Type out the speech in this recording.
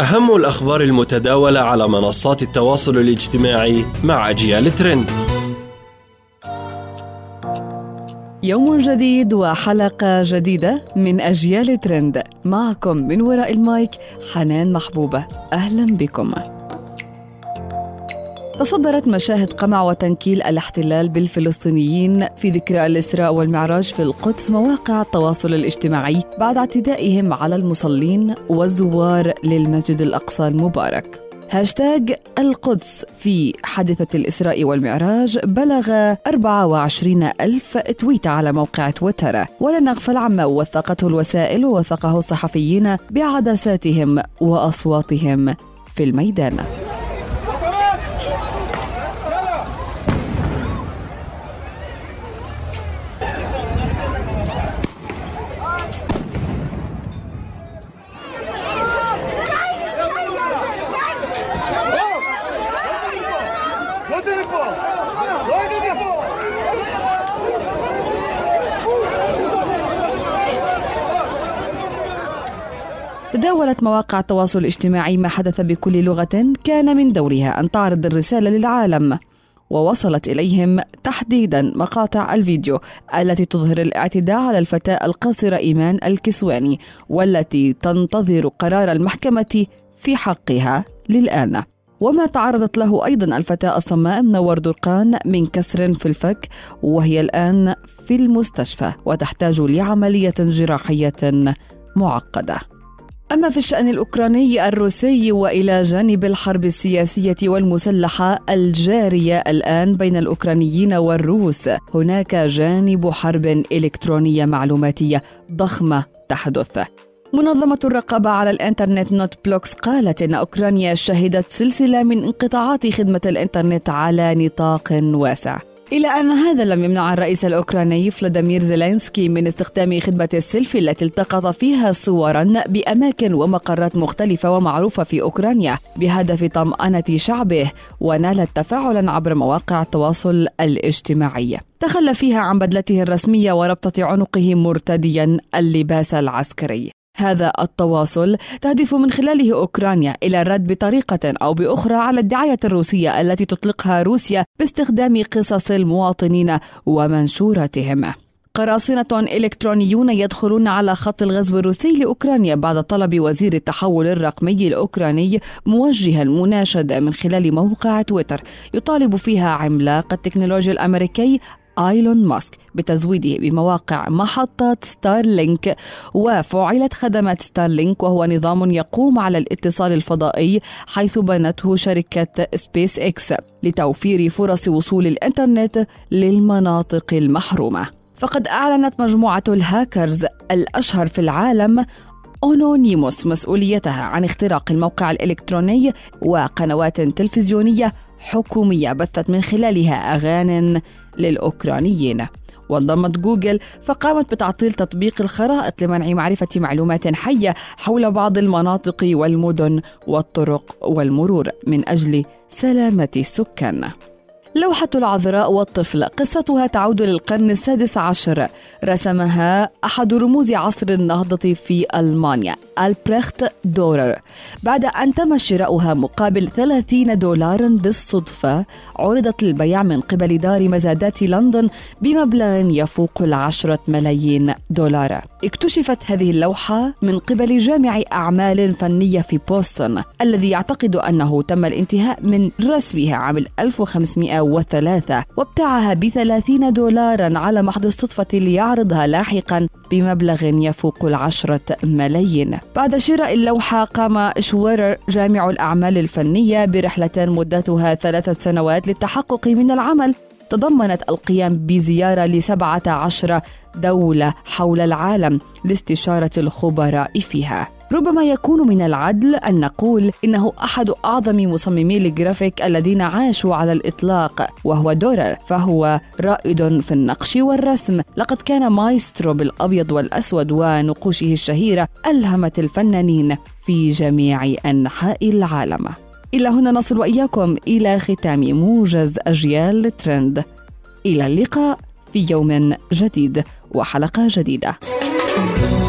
أهم الأخبار المتداولة على منصات التواصل الاجتماعي مع أجيال ترند. يوم جديد وحلقة جديدة من أجيال ترند. معكم من وراء المايك حنان محبوبة. أهلا بكم. تصدرت مشاهد قمع وتنكيل الاحتلال بالفلسطينيين في ذكرى الإسراء والمعراج في القدس مواقع التواصل الاجتماعي بعد اعتدائهم على المصلين والزوار للمسجد الأقصى المبارك. هاشتاج القدس في حادثة الإسراء والمعراج بلغ 24 ألف تويت على موقع تويتر. ولا نغفل عما وثقته الوسائل ووثقه الصحفيين بعدساتهم وأصواتهم في الميدان. تداولت مواقع التواصل الاجتماعي ما حدث بكل لغة كان من دورها أن تعرض الرسالة للعالم ووصلت إليهم تحديدا مقاطع الفيديو التي تظهر الاعتداء على الفتاة القاصرة إيمان الكسواني والتي تنتظر قرار المحكمة في حقها للآن. وما تعرضت له أيضا الفتاة الصماء منور درقان من كسر في الفك وهي الآن في المستشفى وتحتاج لعملية جراحية معقدة. أما في الشأن الأوكراني الروسي وإلى جانب الحرب السياسية والمسلحة الجارية الآن بين الأوكرانيين والروس هناك جانب حرب إلكترونية معلوماتية ضخمة تحدث. منظمة الرقابة على الإنترنت NetBlocks قالت إن أوكرانيا شهدت سلسلة من انقطاعات خدمة الإنترنت على نطاق واسع. إلا أن هذا لم يمنع الرئيس الأوكراني فلاديمير زيلينسكي من استخدام خدمة السيلفي التي التقط فيها صورا بأماكن ومقرات مختلفة ومعروفة في أوكرانيا بهدف طمأنة شعبه ونالت تفاعلا عبر مواقع التواصل الاجتماعي. تخلى فيها عن بدلته الرسمية وربطة عنقه مرتديا اللباس العسكري. هذا التواصل تهدف من خلاله أوكرانيا إلى الرد بطريقة أو بأخرى على الدعاية الروسية التي تطلقها روسيا باستخدام قصص المواطنين ومنشوراتهم. قراصنة إلكترونيون يدخلون على خط الغزو الروسي لأوكرانيا بعد طلب وزير التحول الرقمي الأوكراني موجها المناشدة من خلال موقع تويتر يطالب فيها عملاق التكنولوجيا الأمريكي إيلون ماسك بتزويده بمواقع محطة ستارلينك. وفعلت خدمات ستارلينك وهو نظام يقوم على الاتصال الفضائي حيث بنته شركة سبيس إكس لتوفير فرص وصول الإنترنت للمناطق المحرومة. فقد أعلنت مجموعة الهاكرز الأشهر في العالم أونونيموس مسؤوليتها عن اختراق الموقع الإلكتروني وقنوات تلفزيونية حكومية بثت من خلالها أغاني للأوكرانيين. وانضمت جوجل فقامت بتعطيل تطبيق الخرائط لمنع معرفة معلومات حية حول بعض المناطق والمدن والطرق والمرور من أجل سلامة السكان. لوحة العذراء والطفل. قصتها تعود للقرن السادس عشر. رسمها أحد رموز عصر النهضة في ألمانيا ألبريخت دورر. بعد أن تم شراؤها مقابل 30 دولارا بالصدفة عرضت للبيع من قبل دار مزادات لندن بمبلغ يفوق العشرة ملايين دولار. اكتشفت هذه اللوحة من قبل جامع أعمال فنية في بوسطن الذي يعتقد أنه تم الانتهاء من رسمها عام 1503 وابتاعها بثلاثين دولارا على محض الصدفة ليعرضها لاحقا بمبلغ يفوق العشرة ملايين. بعد شراء اللوحة قام شويرر جامع الأعمال الفنية برحلة مدتها ثلاثة سنوات للتحقق من العمل. تضمنت القيام بزيارة لسبعة عشر دولة حول العالم لاستشارة الخبراء فيها. ربما يكون من العدل أن نقول إنه أحد أعظم مصممي الجرافيك الذين عاشوا على الإطلاق وهو دورر فهو رائد في النقش والرسم. لقد كان مايسترو بالأبيض والأسود ونقوشه الشهيرة ألهمت الفنانين في جميع أنحاء العالم. إلى هنا نصل وإياكم إلى ختام موجز أجيال ترند. إلى اللقاء في يوم جديد وحلقة جديدة. thank you